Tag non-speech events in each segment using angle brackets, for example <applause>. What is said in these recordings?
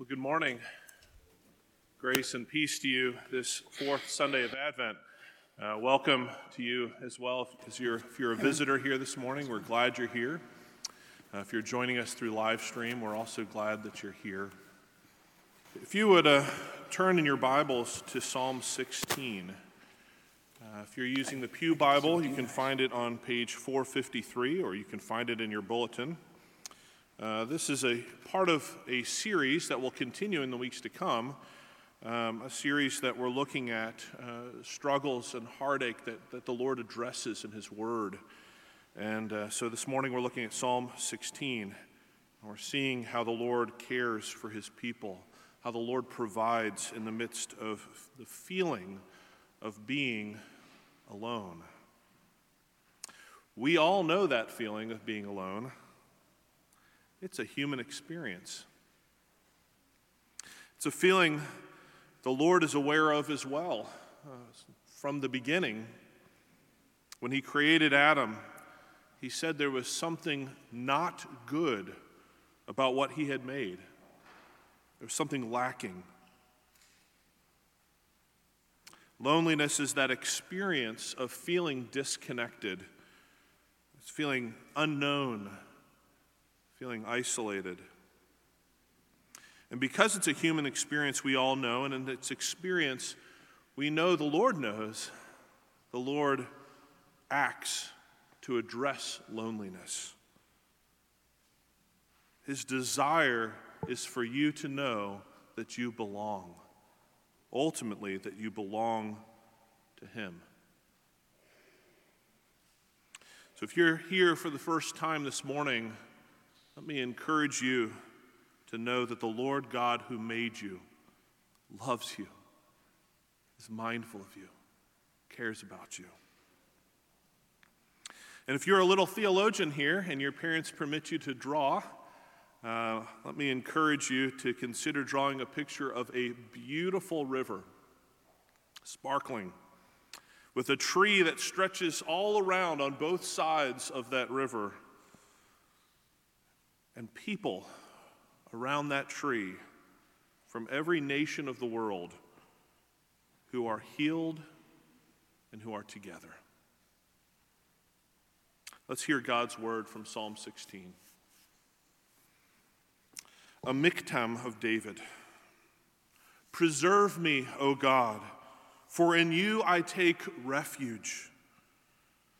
Well, good morning. Grace and peace to you this fourth Sunday of Advent. Uh, welcome to you as well. If you're, if you're a visitor here this morning, we're glad you're here. Uh, if you're joining us through live stream, we're also glad that you're here. If you would uh, turn in your Bibles to Psalm 16. Uh, if you're using the Pew Bible, you can find it on page 453, or you can find it in your bulletin. Uh, this is a part of a series that will continue in the weeks to come, um, a series that we're looking at uh, struggles and heartache that, that the Lord addresses in His Word. And uh, so this morning we're looking at Psalm 16. And we're seeing how the Lord cares for His people, how the Lord provides in the midst of the feeling of being alone. We all know that feeling of being alone. It's a human experience. It's a feeling the Lord is aware of as well. Uh, from the beginning, when He created Adam, He said there was something not good about what He had made, there was something lacking. Loneliness is that experience of feeling disconnected, it's feeling unknown feeling isolated. And because it's a human experience, we all know, and in its experience, we know the Lord knows, the Lord acts to address loneliness. His desire is for you to know that you belong. Ultimately, that you belong to Him. So if you're here for the first time this morning, let me encourage you to know that the Lord God who made you loves you, is mindful of you, cares about you. And if you're a little theologian here and your parents permit you to draw, uh, let me encourage you to consider drawing a picture of a beautiful river, sparkling, with a tree that stretches all around on both sides of that river and people around that tree from every nation of the world who are healed and who are together. Let's hear God's word from Psalm 16. A miktam of David. Preserve me, O God, for in you I take refuge.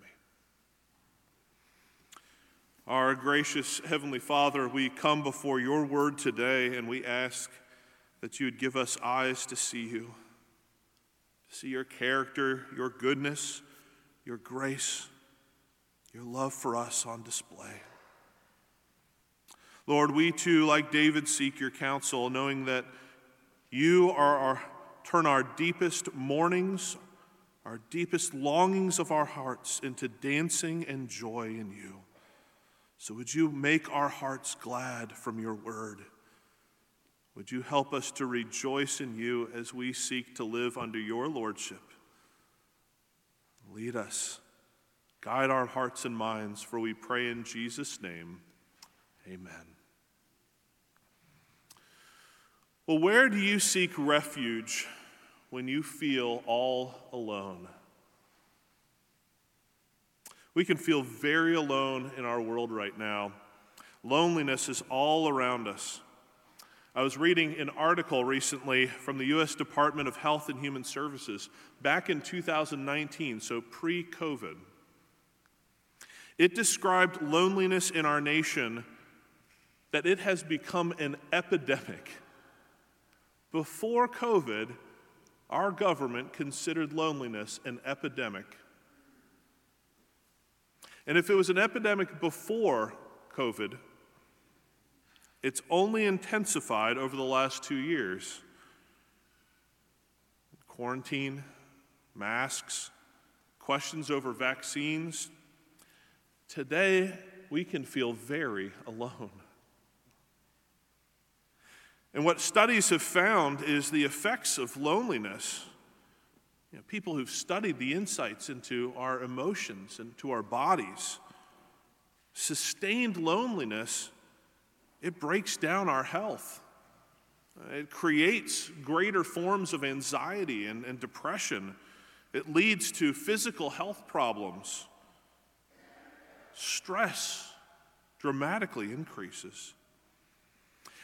me? Our gracious Heavenly Father, we come before your word today and we ask that you would give us eyes to see you, to see your character, your goodness, your grace, your love for us on display. Lord, we too, like David, seek your counsel, knowing that you are our, turn our deepest mournings, our deepest longings of our hearts into dancing and joy in you. So, would you make our hearts glad from your word? Would you help us to rejoice in you as we seek to live under your lordship? Lead us Guide our hearts and minds, for we pray in Jesus' name. Amen. Well, where do you seek refuge when you feel all alone? We can feel very alone in our world right now. Loneliness is all around us. I was reading an article recently from the U.S. Department of Health and Human Services back in 2019, so pre COVID. It described loneliness in our nation that it has become an epidemic. Before COVID, our government considered loneliness an epidemic. And if it was an epidemic before COVID, it's only intensified over the last two years. Quarantine, masks, questions over vaccines. Today, we can feel very alone. And what studies have found is the effects of loneliness. You know, people who've studied the insights into our emotions and to our bodies. Sustained loneliness it breaks down our health. Uh, it creates greater forms of anxiety and, and depression. It leads to physical health problems. Stress dramatically increases.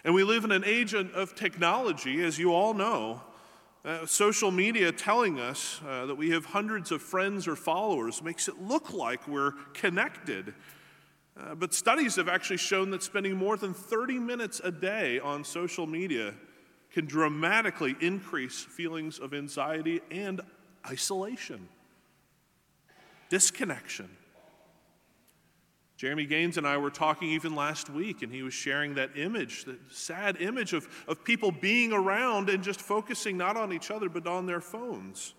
And we live in an age of technology, as you all know. Uh, social media telling us uh, that we have hundreds of friends or followers makes it look like we're connected uh, but studies have actually shown that spending more than 30 minutes a day on social media can dramatically increase feelings of anxiety and isolation, disconnection. Jeremy Gaines and I were talking even last week, and he was sharing that image, that sad image of, of people being around and just focusing not on each other, but on their phones,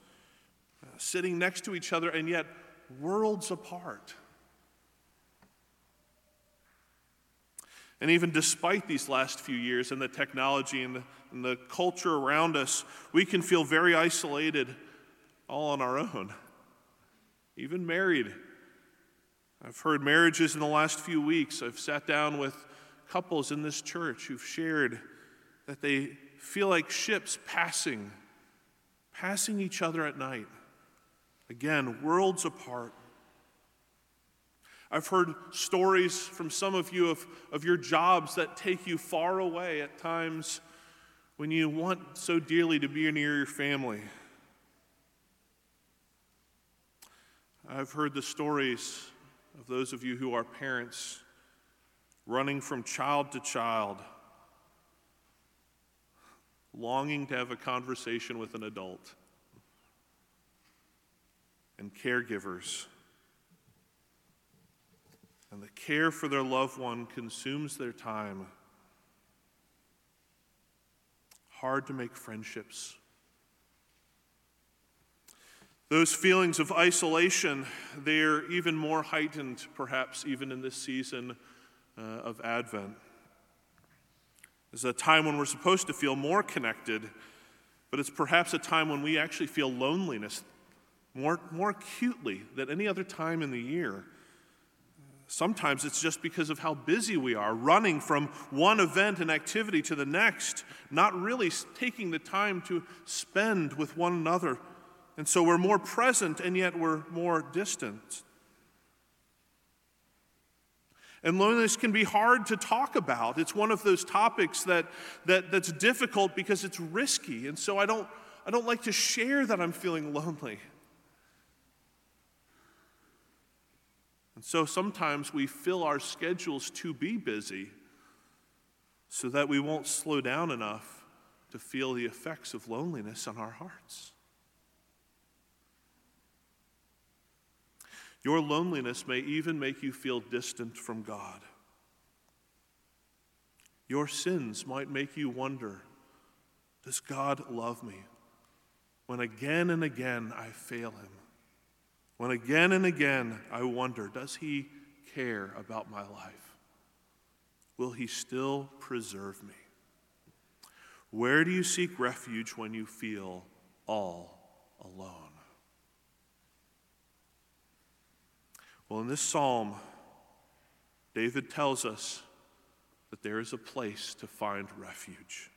uh, sitting next to each other, and yet worlds apart. And even despite these last few years and the technology and the, and the culture around us, we can feel very isolated all on our own, even married. I've heard marriages in the last few weeks. I've sat down with couples in this church who've shared that they feel like ships passing, passing each other at night. Again, worlds apart. I've heard stories from some of you of, of your jobs that take you far away at times when you want so dearly to be near your family. I've heard the stories of those of you who are parents running from child to child, longing to have a conversation with an adult, and caregivers and the care for their loved one consumes their time. Hard to make friendships. Those feelings of isolation, they're even more heightened, perhaps, even in this season uh, of Advent. It's a time when we're supposed to feel more connected, but it's perhaps a time when we actually feel loneliness more, more acutely than any other time in the year. Sometimes it's just because of how busy we are, running from one event and activity to the next, not really taking the time to spend with one another. And so we're more present and yet we're more distant. And loneliness can be hard to talk about. It's one of those topics that, that, that's difficult because it's risky. And so I don't, I don't like to share that I'm feeling <laughs> lonely. And so sometimes we fill our schedules to be busy so that we won't slow down enough to feel the effects of loneliness on our hearts. Your loneliness may even make you feel distant from God. Your sins might make you wonder Does God love me? When again and again I fail Him. When again and again I wonder, does he care about my life? Will he still preserve me? Where do you seek refuge when you feel all alone? Well, in this psalm, David tells us that there is a place to find refuge.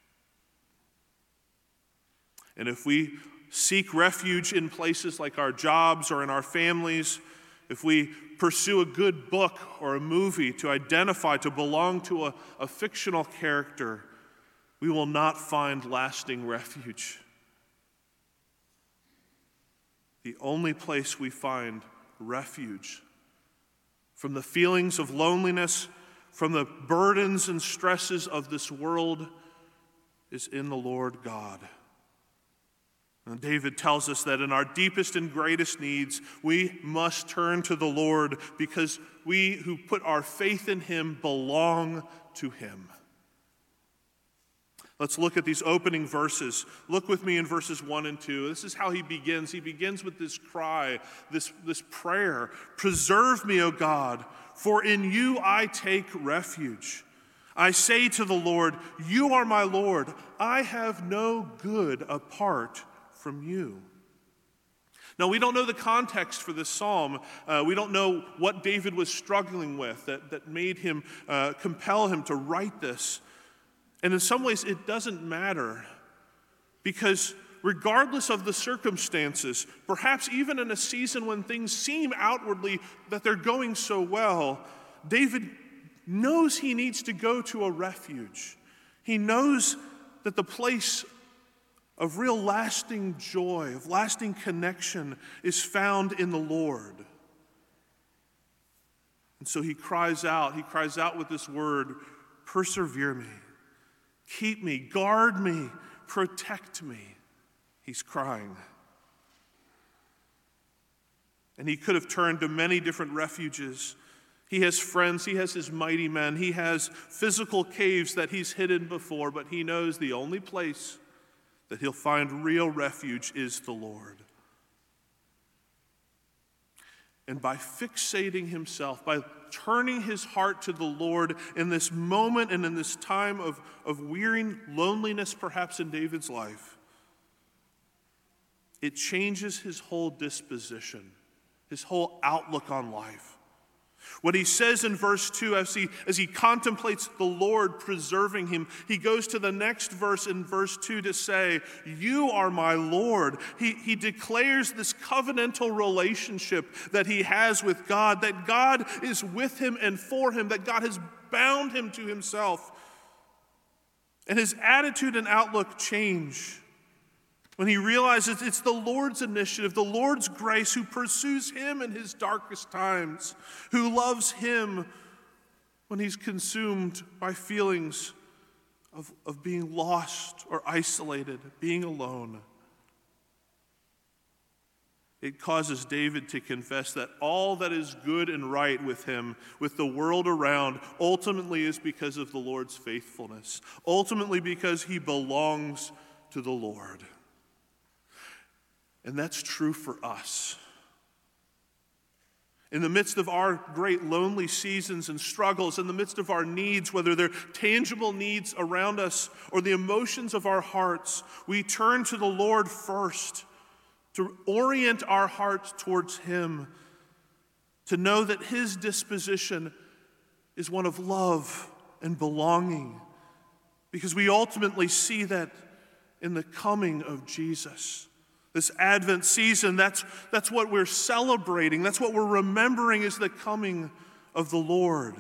And if we seek refuge in places like our jobs or in our families, if we pursue a good book or a movie to identify, to belong to a, a fictional character, we will not find lasting refuge. The only place we find refuge from the feelings of loneliness, from the burdens and stresses of this world, is in the Lord God. And David tells us that in our deepest and greatest needs, we must turn to the Lord because we who put our faith in Him belong to Him. Let's look at these opening verses. Look with me in verses 1 and 2. This is how he begins. He begins with this cry, this, this prayer Preserve me, O God, for in you I take refuge. I say to the Lord, You are my Lord. I have no good apart from you. Now, we don't know the context for this psalm. Uh, we don't know what David was struggling with that, that made him uh, compel him to write this. And in some ways, it doesn't matter because, regardless of the circumstances, perhaps even in a season when things seem outwardly that they're going so well, David knows he needs to go to a refuge. He knows that the place of real lasting joy, of lasting connection, is found in the Lord. And so he cries out, he cries out with this word persevere me, keep me, guard me, protect me. He's crying. And he could have turned to many different refuges. He has friends, he has his mighty men, he has physical caves that he's hidden before, but he knows the only place that he'll find real refuge is the Lord. And by fixating himself, by turning his heart to the Lord in this moment and in this time of, of wearying loneliness, perhaps in David's life, it changes his whole disposition, his whole outlook on life. What he says in verse 2, as he, as he contemplates the Lord preserving him, he goes to the next verse in verse 2 to say, You are my Lord. He, he declares this covenantal relationship that he has with God, that God is with him and for him, that God has bound him to himself. And his attitude and outlook change when he realizes it's the Lord's initiative, the Lord's grace, who pursues him in his darkest times, who loves him when he's consumed by feelings of, of being lost or isolated, being alone. It causes David to confess that all that is good and right with him, with the world around, ultimately is because of the Lord's faithfulness, ultimately because he belongs to the Lord. And that's true for us. In the midst of our great lonely seasons and struggles, in the midst of our needs, whether they're tangible needs around us or the emotions of our hearts, we turn to the Lord first to orient our hearts towards Him, to know that His disposition is one of love and belonging, because we ultimately see that in the coming of Jesus. This Advent season, that's, that's what we're celebrating. That's what we're remembering is the coming of the Lord,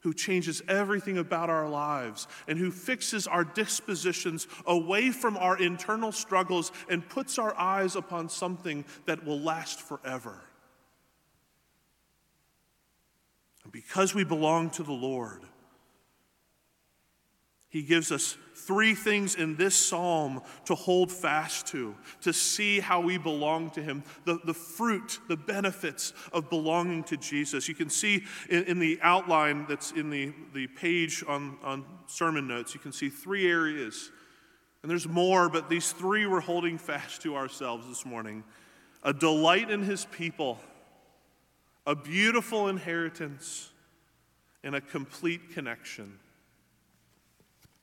who changes everything about our lives and who fixes our dispositions away from our internal struggles and puts our eyes upon something that will last forever. And because we belong to the Lord, He gives us three things in this psalm to hold fast to, to see how we belong to Him, the, the fruit, the benefits of belonging to Jesus. You can see in, in the outline that's in the, the page on, on sermon notes, you can see three areas. And there's more, but these three we're holding fast to ourselves this morning a delight in His people, a beautiful inheritance, and a complete connection.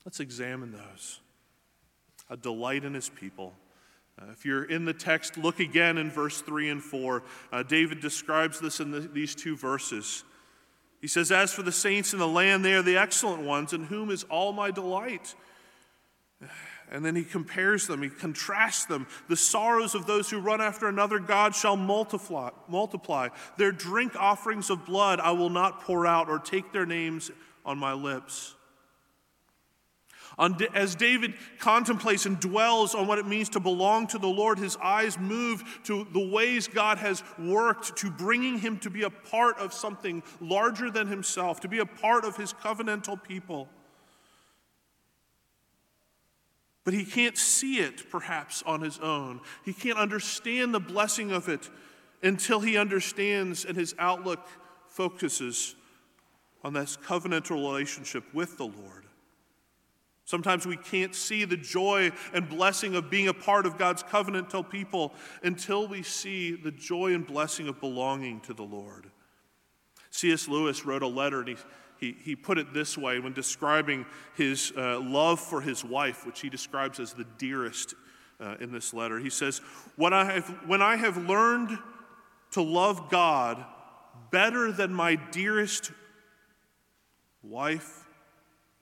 Let's examine those. A delight in his people, Uh, if you're in the text, look again in verse 3 and 4. Uh, David describes this in the, these two verses. He says, As for the saints in the land, they are the excellent ones, in whom is all my delight. And then he compares them, he contrasts them. The sorrows of those who run after another God shall multiply, multiply. Their drink offerings of blood I will not pour out or take their names on my lips. As David contemplates and dwells on what it means to belong to the Lord, his eyes move to the ways God has worked to bringing him to be a part of something larger than himself, to be a part of his covenantal people. But he can't see it, perhaps, on his own. He can't understand the blessing of it until he understands and his outlook focuses on this covenantal relationship with the Lord. Sometimes we can't see the joy and blessing of being a part of God's covenantal people until we see the joy and blessing of belonging to the Lord. C.S. Lewis wrote a letter and he, he, he put it this way when describing his uh, love for his wife, which he describes as the dearest uh, in this letter. He says, when I, have, when I have learned to love God better than my dearest wife,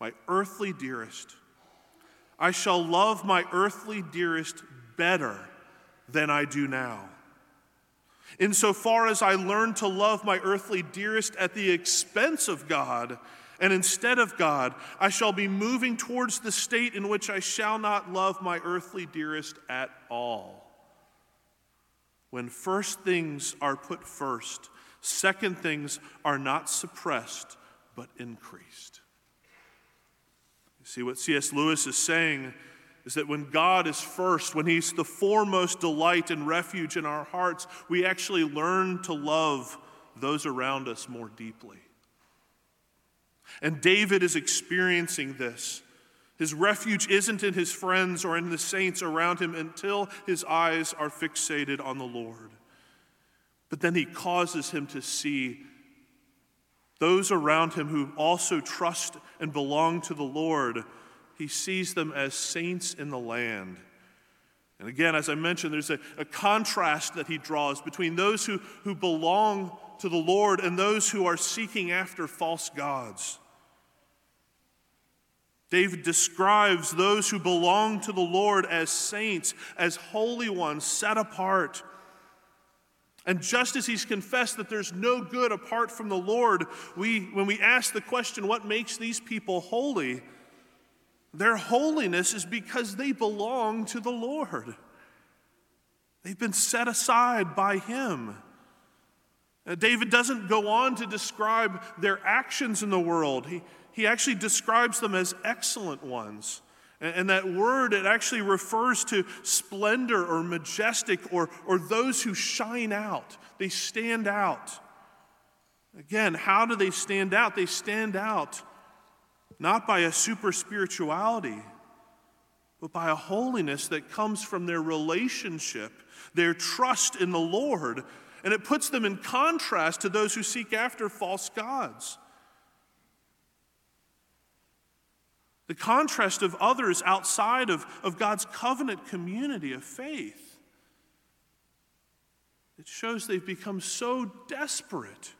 my earthly dearest. I shall love my earthly dearest better than I do now. Insofar as I learn to love my earthly dearest at the expense of God and instead of God, I shall be moving towards the state in which I shall not love my earthly dearest at all. When first things are put first, second things are not suppressed but increased. See, what C.S. Lewis is saying is that when God is first, when He's the foremost delight and refuge in our hearts, we actually learn to love those around us more deeply. And David is experiencing this. His refuge isn't in his friends or in the saints around him until his eyes are fixated on the Lord. But then he causes him to see those around him who also trust and belong to the Lord, he sees them as saints in the land. And again, as I mentioned, there's a, a, contrast that he draws between those who, who belong to the Lord and those who are seeking after false gods. David describes those who belong to the Lord as saints, as holy ones, set apart. And just as he's confessed that there's no good apart from the Lord, we, when we ask the question, what makes these people holy? Their holiness is because they belong to the Lord. They've been set aside by him. David doesn't go on to describe their actions in the world, he, he actually describes them as excellent ones. And that word, it actually refers to splendor or majestic or, or those who shine out. They stand out. Again, how do they stand out? They stand out not by a super spirituality, but by a holiness that comes from their relationship, their trust in the Lord. And it puts them in contrast to those who seek after false gods. The contrast of others outside of, of God's covenant community of faith. It shows they've become so desperate.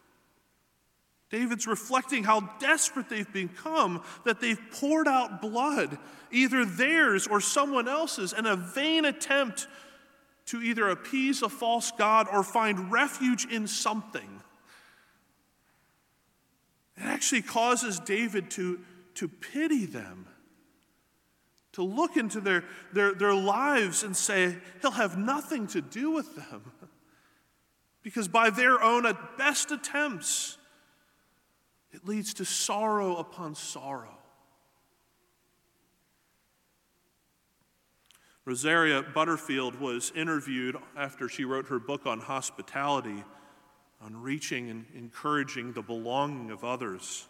David's reflecting how desperate they've become that they've poured out blood, either theirs or someone else's, in a vain attempt to either appease a false God or find refuge in something. It actually causes David to to pity them, to look into their, their, their lives and say, He'll have nothing to do with them. <laughs> Because by their own at best attempts, it leads to sorrow upon sorrow. Rosaria Butterfield was interviewed after she wrote her book on hospitality, on reaching and encouraging the belonging of others.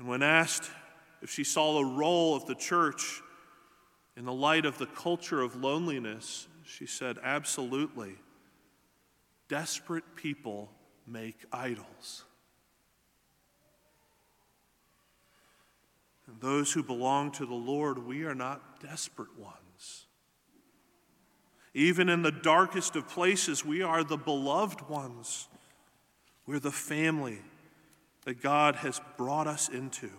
And when asked if she saw the role of the church in the light of the culture of loneliness, she said, Absolutely. Desperate people make idols. And those who belong to the Lord, we are not desperate ones. Even in the darkest of places, we are the beloved ones. We're the family that God has brought us into.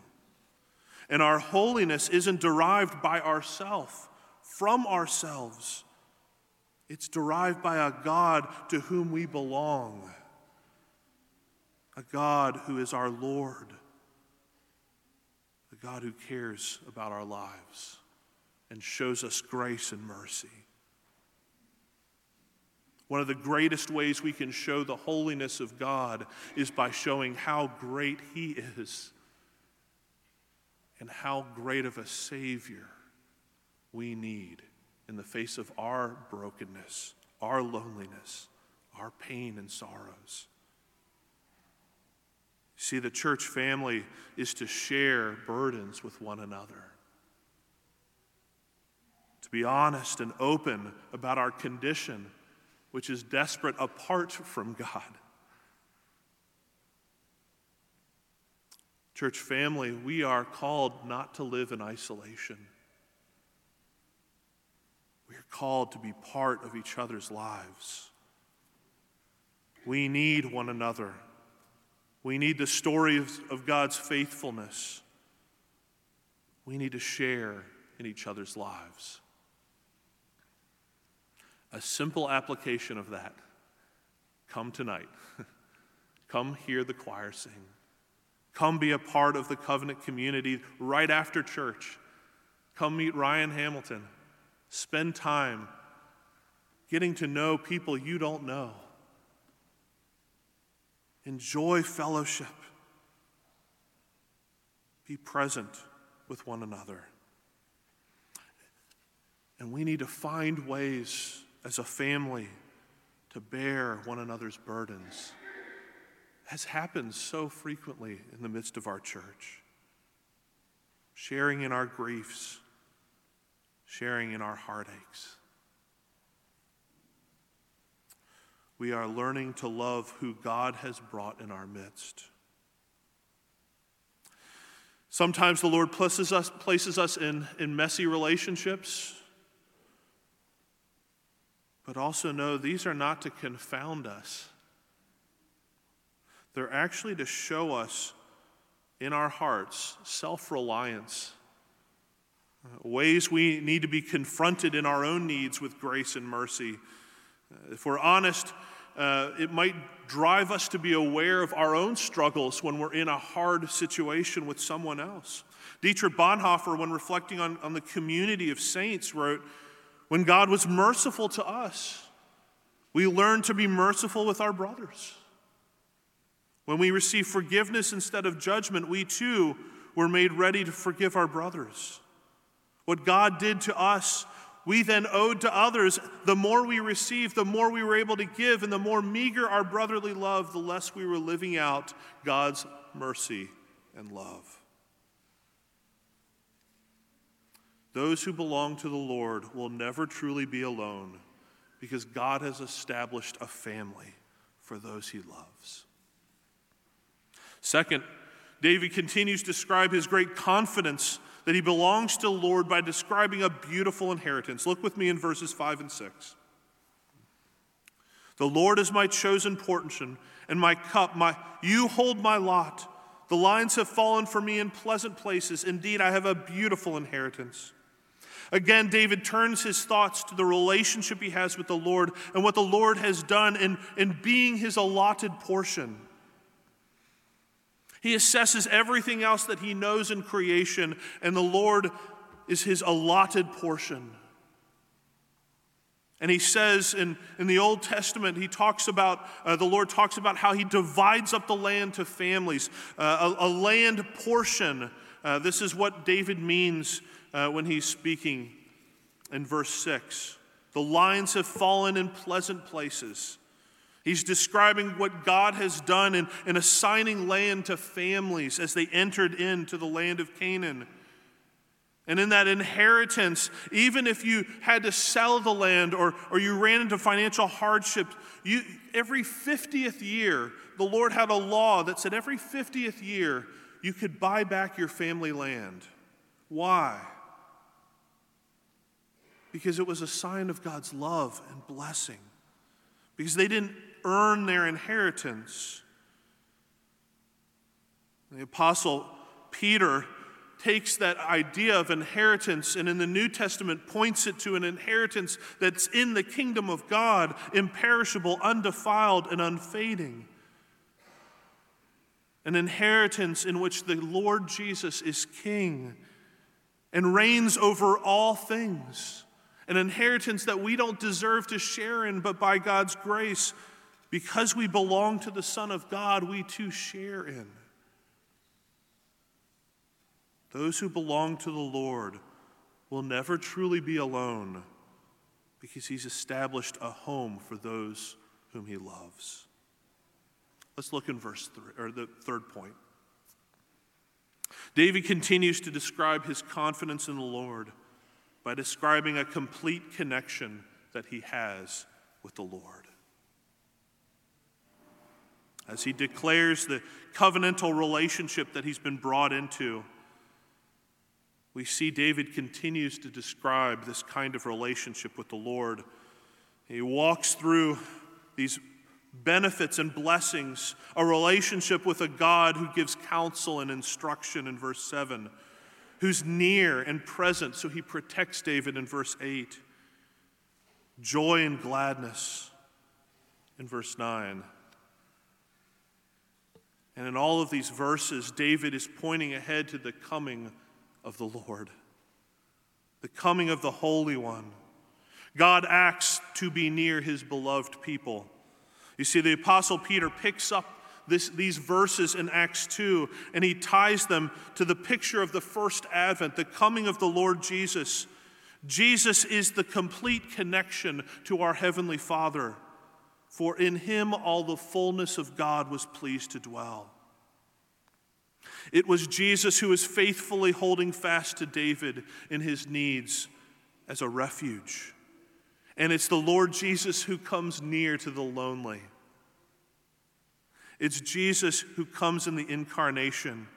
And our holiness isn't derived by ourself, from ourselves. It's derived by a God to whom we belong, a God who is our Lord, a God who cares about our lives and shows us grace and mercy. One of the greatest ways we can show the holiness of God is by showing how great He is and how great of a Savior we need in the face of our brokenness, our loneliness, our pain and sorrows. See, the church family is to share burdens with one another, to be honest and open about our condition which is desperate apart from God. Church family, we are called not to live in isolation. We are called to be part of each other's lives. We need one another. We need the story of, God's faithfulness. We need to share in each other's lives. A simple application of that. Come tonight. <laughs> Come hear the choir sing. Come be a part of the covenant community right after church. Come meet Ryan Hamilton. Spend time getting to know people you don't know. Enjoy fellowship. Be present with one another. And we need to find ways as a family to bear one another's burdens, as happens so frequently in the midst of our church. Sharing in our griefs, sharing in our heartaches. We are learning to love who God has brought in our midst. Sometimes the Lord places us, places us in, in messy relationships but also know these are not to confound us. They're actually to show us in our hearts self reliance, uh, ways we need to be confronted in our own needs with grace and mercy. Uh, if we're honest, uh, it might drive us to be aware of our own struggles when we're in a hard situation with someone else. Dietrich Bonhoeffer, when reflecting on, on the community of saints, wrote, when God was merciful to us, we learn to be merciful with our brothers. When we receive forgiveness instead of judgment, we too were made ready to forgive our brothers. What God did to us, we then owed to others. The more we received, the more we were able to give, and the more meager our brotherly love, the less we were living out God's mercy and love. Those who belong to the Lord will never truly be alone because God has established a family for those he loves. Second, David continues to describe his great confidence that he belongs to the Lord by describing a beautiful inheritance. Look with me in verses 5 and 6. The Lord is my chosen portion and my cup. My, you hold my lot. The lines have fallen for me in pleasant places. Indeed, I have a beautiful inheritance. Again, David turns his thoughts to the relationship he has with the Lord and what the Lord has done in, in being his allotted portion. He assesses everything else that he knows in creation, and the Lord is his allotted portion. And he says in, in the Old Testament, he talks about, uh, the Lord talks about how he divides up the land to families, uh, a, a, land portion. Uh, this is what David means uh, when he's speaking in verse 6. The lines have fallen in pleasant places. He's describing what God has done in, in assigning land to families as they entered into the land of Canaan. And in that inheritance, even if you had to sell the land or, or you ran into financial hardship, you, every 50th year, the Lord had a law that said every 50th year you could buy back your family land. Why? Because it was a sign of God's love and blessing. Because they didn't earn their inheritance. The Apostle Peter takes that idea of inheritance and in the New Testament points it to an inheritance that's in the kingdom of God, imperishable, undefiled, and unfading. An inheritance in which the Lord Jesus is king and reigns over all things. An inheritance that we don't deserve to share in, but by God's grace, because we belong to the Son of God, we too share in. Those who belong to the Lord will never truly be alone because he's established a home for those whom he loves. Let's look in verse 3 or the third point. David continues to describe his confidence in the Lord by describing a complete connection that he has with the Lord. As he declares the covenantal relationship that he's been brought into, we see David continues to describe this kind of relationship with the Lord. He walks through these benefits and blessings, a relationship with a God who gives counsel and instruction in verse 7, who's near and present, so he protects David in verse 8, joy and gladness in verse 9. And in all of these verses, David is pointing ahead to the coming of the Lord, the coming of the Holy One. God acts to be near his beloved people. You see, the Apostle Peter picks up this, these verses in Acts 2 and he ties them to the picture of the first advent, the coming of the Lord Jesus. Jesus is the complete connection to our Heavenly Father, for in him all the fullness of God was pleased to dwell. It was Jesus who was faithfully holding fast to David in his needs as a refuge. And it's the Lord Jesus who comes near to the lonely. It's Jesus who comes in the incarnation,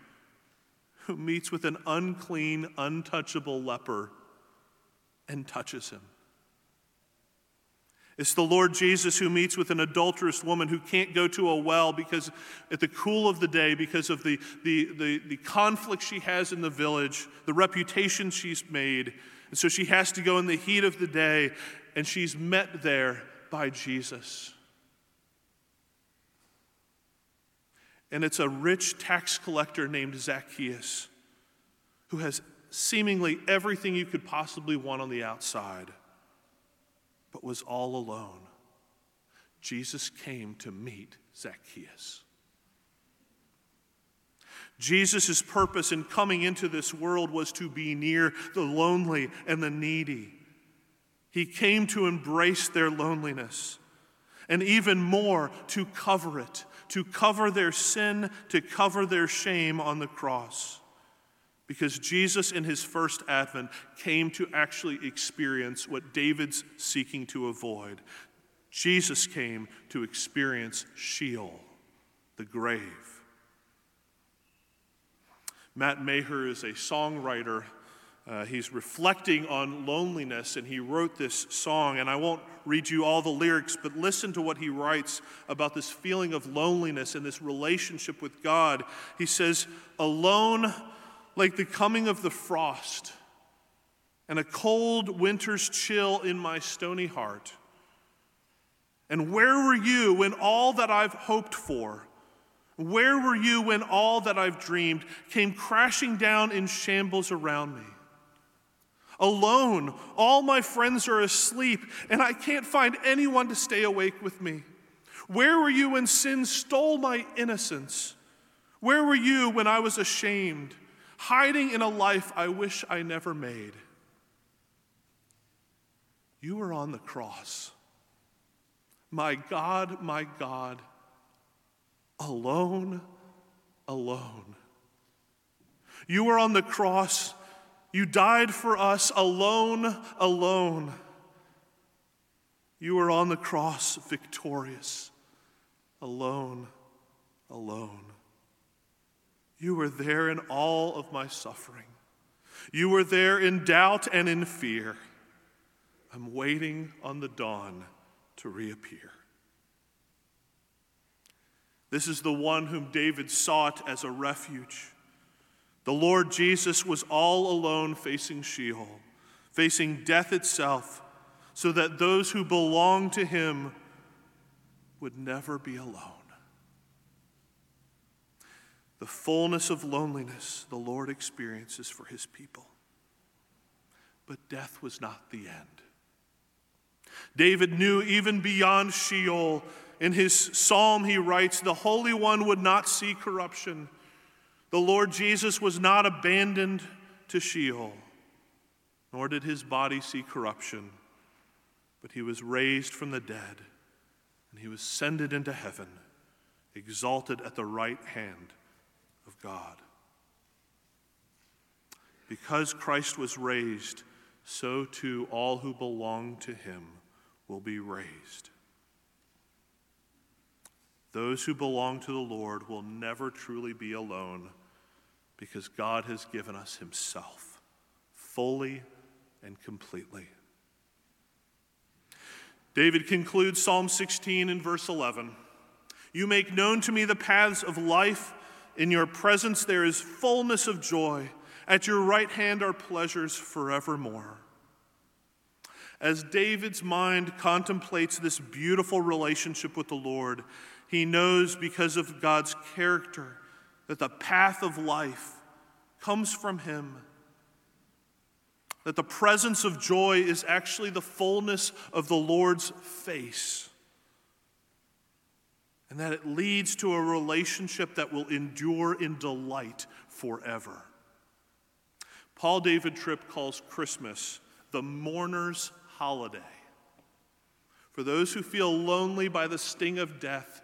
who meets with an unclean, untouchable leper and touches him. It's the Lord Jesus who meets with an adulterous woman who can't go to a well because at the cool of the day, because of the, the, the, the, conflict she has in the village, the reputation she's made. And so she has to go in the heat of the day, and she's met there by Jesus. And it's a rich tax collector named Zacchaeus who has seemingly everything you could possibly want on the outside but was all alone. Jesus came to meet Zacchaeus. Jesus' purpose in coming into this world was to be near the lonely and the needy. He came to embrace their loneliness and even more to cover it, to cover their sin, to cover their shame on the cross. Because Jesus, in his first advent, came to actually experience what David's seeking to avoid. Jesus came to experience Sheol, the grave. Matt Maher is a songwriter. Uh, he's reflecting on loneliness, and he wrote this song. And I won't read you all the lyrics, but listen to what he writes about this feeling of loneliness and this relationship with God. He says, Alone, like the coming of the frost and a cold winter's chill in my stony heart. And where were you when all that I've hoped for, where were you when all that I've dreamed came crashing down in shambles around me? Alone, all my friends are asleep, and I can't find anyone to stay awake with me. Where were you when sin stole my innocence? Where were you when I was ashamed? hiding in a life I wish I never made. You were on the cross. My God, my God, alone, alone. You were on the cross. You died for us alone, alone. You were on the cross victorious, alone, alone. You were there in all of my suffering. You were there in doubt and in fear. I'm waiting on the dawn to reappear. This is the one whom David sought as a refuge. The Lord Jesus was all alone facing Sheol, facing death itself, so that those who belong to him would never be alone. The fullness of loneliness the Lord experiences for his people. But death was not the end. David knew even beyond Sheol. In his psalm, he writes, The Holy One would not see corruption. The Lord Jesus was not abandoned to Sheol, nor did his body see corruption, but he was raised from the dead, and he was ascended into heaven, exalted at the right hand of God. Because Christ was raised, so too all who belong to him will be raised. Those who belong to the Lord will never truly be alone because God has given us Himself fully and completely. David concludes Psalm 16 in verse 11 You make known to me the paths of life. In your presence there is fullness of joy. At your right hand are pleasures forevermore. As David's mind contemplates this beautiful relationship with the Lord, he knows because of God's character that the path of life comes from Him. That the presence of joy is actually the fullness of the Lord's face. And that it leads to a relationship that will endure in delight forever. Paul David Tripp calls Christmas the mourner's holiday. For those who feel lonely by the sting of death,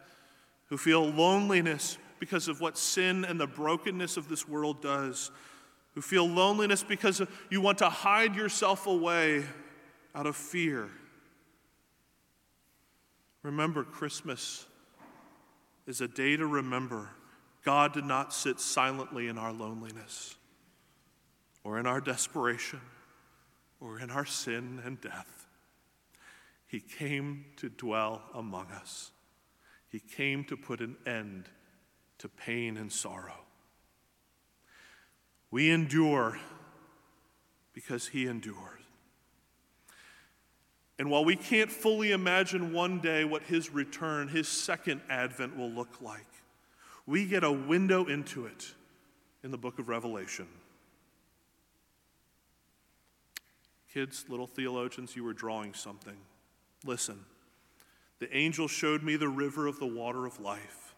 who feel loneliness because of what sin and the brokenness of this world does, who feel loneliness because you want to hide yourself away out of fear. Remember, Christmas is a day to remember God did not sit silently in our loneliness or in our desperation or in our sin and death. He came to dwell among us. He came to put an end to pain and sorrow. We endure because He endured. And while we can't fully imagine one day what His return, His second advent will look like, we get a window into it in the book of Revelation. Kids, little theologians, you were drawing something. Listen. The angel showed me the river of the water of life,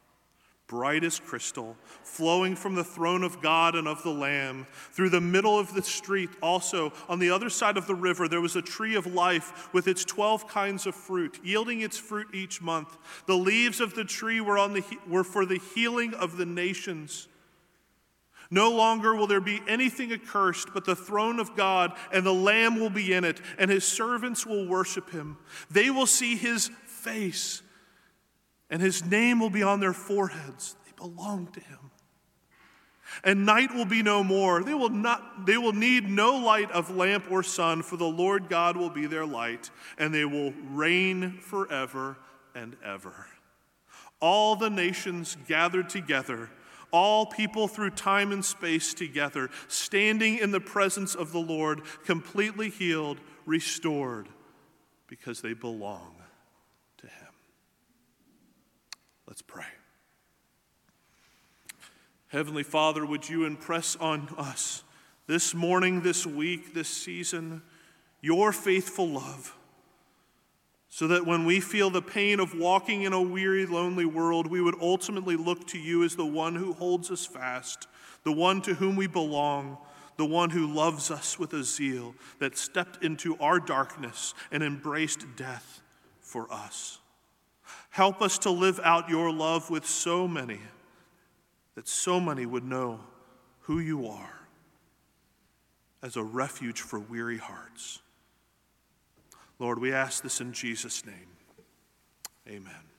bright as crystal, flowing from the throne of God and of the Lamb. Through the middle of the street, also, on the other side of the river, there was a tree of life with its 12 kinds of fruit, yielding its fruit each month. The leaves of the tree were, on the, were for the healing of the nations. No longer will there be anything accursed, but the throne of God and the Lamb will be in it, and his servants will worship him. They will see his face, and his name will be on their foreheads. They belong to him. And night will be no more. They will, not, they will need no light of lamp or sun, for the Lord God will be their light, and they will reign forever and ever. All the nations gathered together all people through time and space together, standing in the presence of the Lord, completely healed, restored, because they belong to Him. Let's pray. Heavenly Father, would you impress on us this morning, this week, this season, your faithful love? so that when we feel the pain of walking in a weary, lonely world, we would ultimately look to you as the one who holds us fast, the one to whom we belong, the one who loves us with a zeal that stepped into our darkness and embraced death for us. Help us to live out your love with so many, that so many would know who you are as a refuge for weary hearts. Lord, we ask this in Jesus' name. Amen.